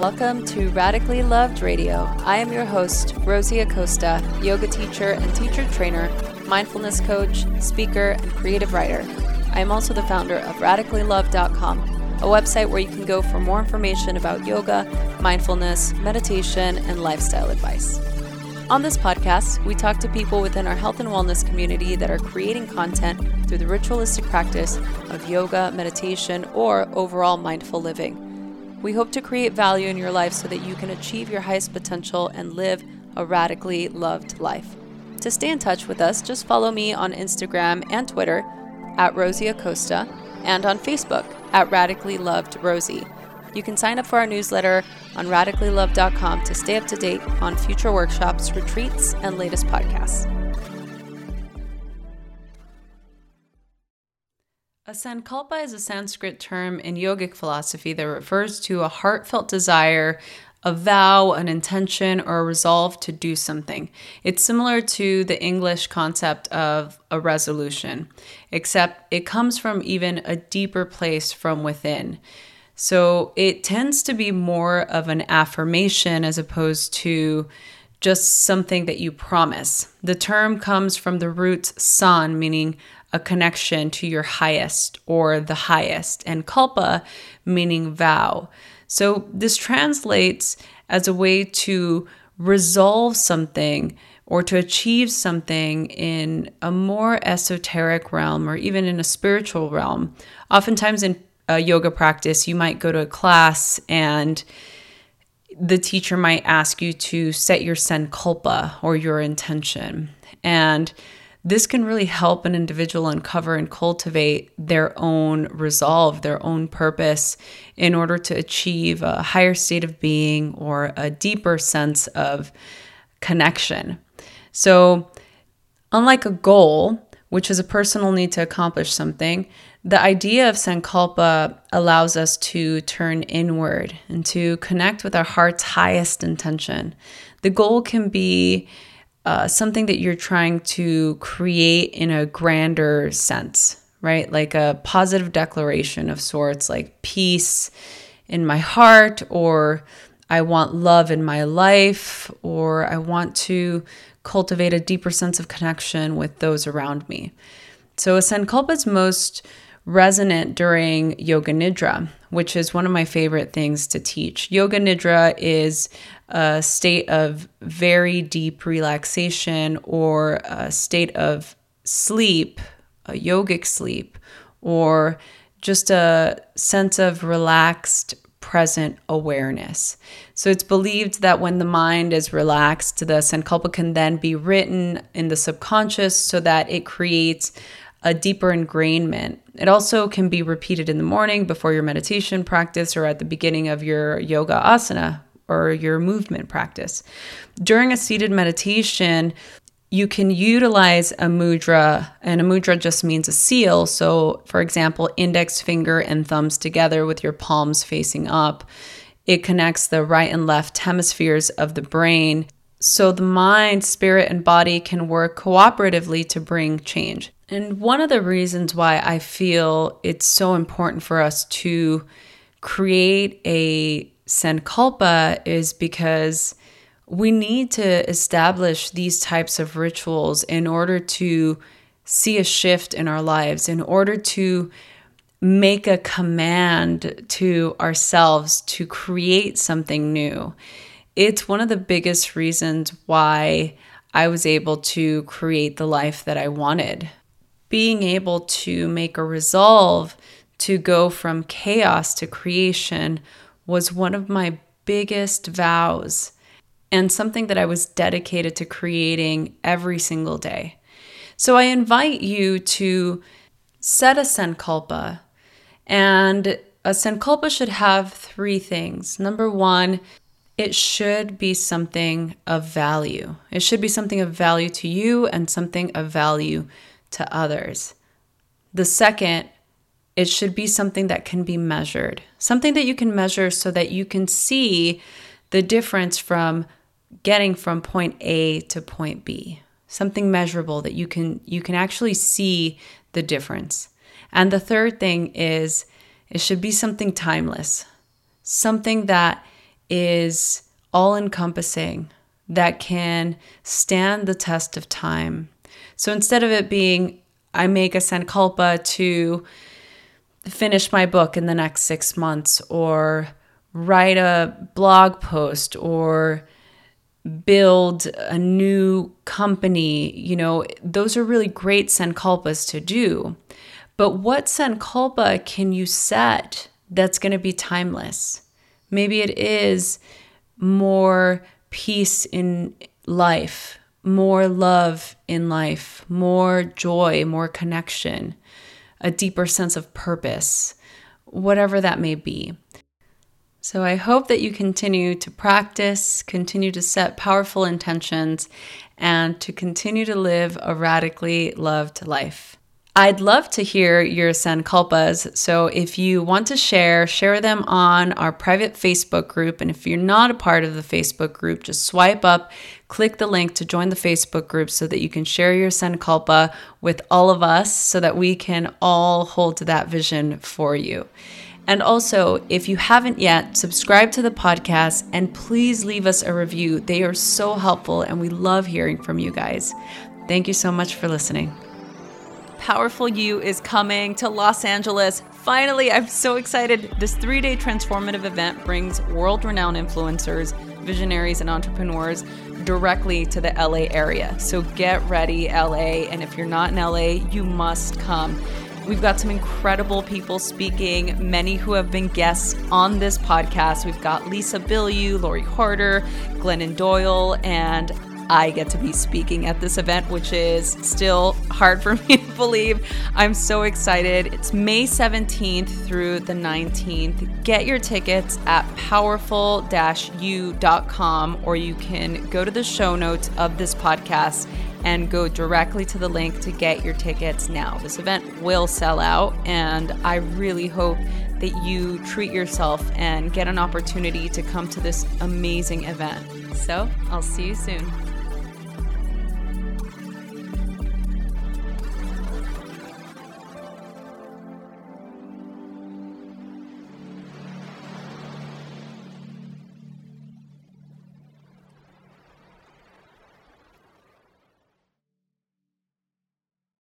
Welcome to Radically Loved Radio. I am your host, Rosie Acosta, yoga teacher and teacher trainer, mindfulness coach, speaker, and creative writer. I am also the founder of radicallyloved.com, a website where you can go for more information about yoga, mindfulness, meditation, and lifestyle advice. On this podcast, we talk to people within our health and wellness community that are creating content through the ritualistic practice of yoga, meditation, or overall mindful living. We hope to create value in your life so that you can achieve your highest potential and live a radically loved life. To stay in touch with us, just follow me on Instagram and Twitter at Rosie Acosta and on Facebook at Radically Loved Rosie. You can sign up for our newsletter on radicallyloved.com to stay up to date on future workshops, retreats, and latest podcasts. A sankalpa is a Sanskrit term in yogic philosophy that refers to a heartfelt desire, a vow, an intention, or a resolve to do something. It's similar to the English concept of a resolution, except it comes from even a deeper place from within. So it tends to be more of an affirmation as opposed to just something that you promise. The term comes from the root san, meaning a connection to your highest or the highest, and kalpa, meaning vow. So this translates as a way to resolve something or to achieve something in a more esoteric realm or even in a spiritual realm. Oftentimes in yoga practice, you might go to a class and the teacher might ask you to set your sankalpa or your intention. And this can really help an individual uncover and cultivate their own resolve, their own purpose in order to achieve a higher state of being or a deeper sense of connection. So, unlike a goal, which is a personal need to accomplish something, the idea of Sankalpa allows us to turn inward and to connect with our heart's highest intention. The goal can be uh, something that you're trying to create in a grander sense, right? Like a positive declaration of sorts, like peace in my heart, or I want love in my life, or I want to cultivate a deeper sense of connection with those around me. So, a Sankalpa is most resonant during Yoga Nidra, which is one of my favorite things to teach. Yoga Nidra is a state of very deep relaxation or a state of sleep, a yogic sleep, or just a sense of relaxed present awareness. So it's believed that when the mind is relaxed, the sankalpa can then be written in the subconscious so that it creates a deeper ingrainment. It also can be repeated in the morning before your meditation practice or at the beginning of your yoga asana or your movement practice. During a seated meditation, you can utilize a mudra, and a mudra just means a seal. So, for example, index finger and thumbs together with your palms facing up. It connects the right and left hemispheres of the brain. So, the mind, spirit, and body can work cooperatively to bring change. And one of the reasons why I feel it's so important for us to create a Sankalpa is because we need to establish these types of rituals in order to see a shift in our lives, in order to make a command to ourselves to create something new. It's one of the biggest reasons why I was able to create the life that I wanted being able to make a resolve to go from chaos to creation was one of my biggest vows and something that I was dedicated to creating every single day. So I invite you to set a sankalpa, and a sankalpa should have three things. Number one, it should be something of value. It should be something of value to you and something of value to others. The second, it should be something that can be measured, something that you can measure so that you can see the difference from getting from point A to point B. Something measurable that you can you can actually see the difference. And the third thing is it should be something timeless. Something that is all encompassing, that can stand the test of time. So instead of it being, I make a Sankalpa to finish my book in the next six months, or write a blog post, or build a new company, you know, those are really great Sankalpas to do. But what Sankalpa can you set that's going to be timeless? Maybe it is more peace in life, more love in life, more joy, more connection, a deeper sense of purpose, whatever that may be. So I hope that you continue to practice, continue to set powerful intentions, and to continue to live a radically loved life. I'd love to hear your Sankalpas. So if you want to share, share them on our private Facebook group. And if you're not a part of the Facebook group, just swipe up, click the link to join the Facebook group so that you can share your Sankalpa with all of us so that we can all hold to that vision for you. And also, if you haven't yet, subscribe to the podcast and please leave us a review. They are so helpful and we love hearing from you guys. Thank you so much for listening. Powerful You is coming to Los Angeles. Finally, I'm so excited. This three day transformative event brings world renowned influencers, visionaries, and entrepreneurs directly to the LA area. So get ready, LA. And if you're not in LA, you must come. We've got some incredible people speaking, many who have been guests on this podcast. We've got Lisa Bilyeu, Lori Harder, Glennon Doyle, and I get to be speaking at this event, which is still hard for me to believe. I'm so excited. It's May 17th through the 19th. Get your tickets at powerful u.com or you can go to the show notes of this podcast and go directly to the link to get your tickets now. This event will sell out, and I really hope that you treat yourself and get an opportunity to come to this amazing event. So, I'll see you soon.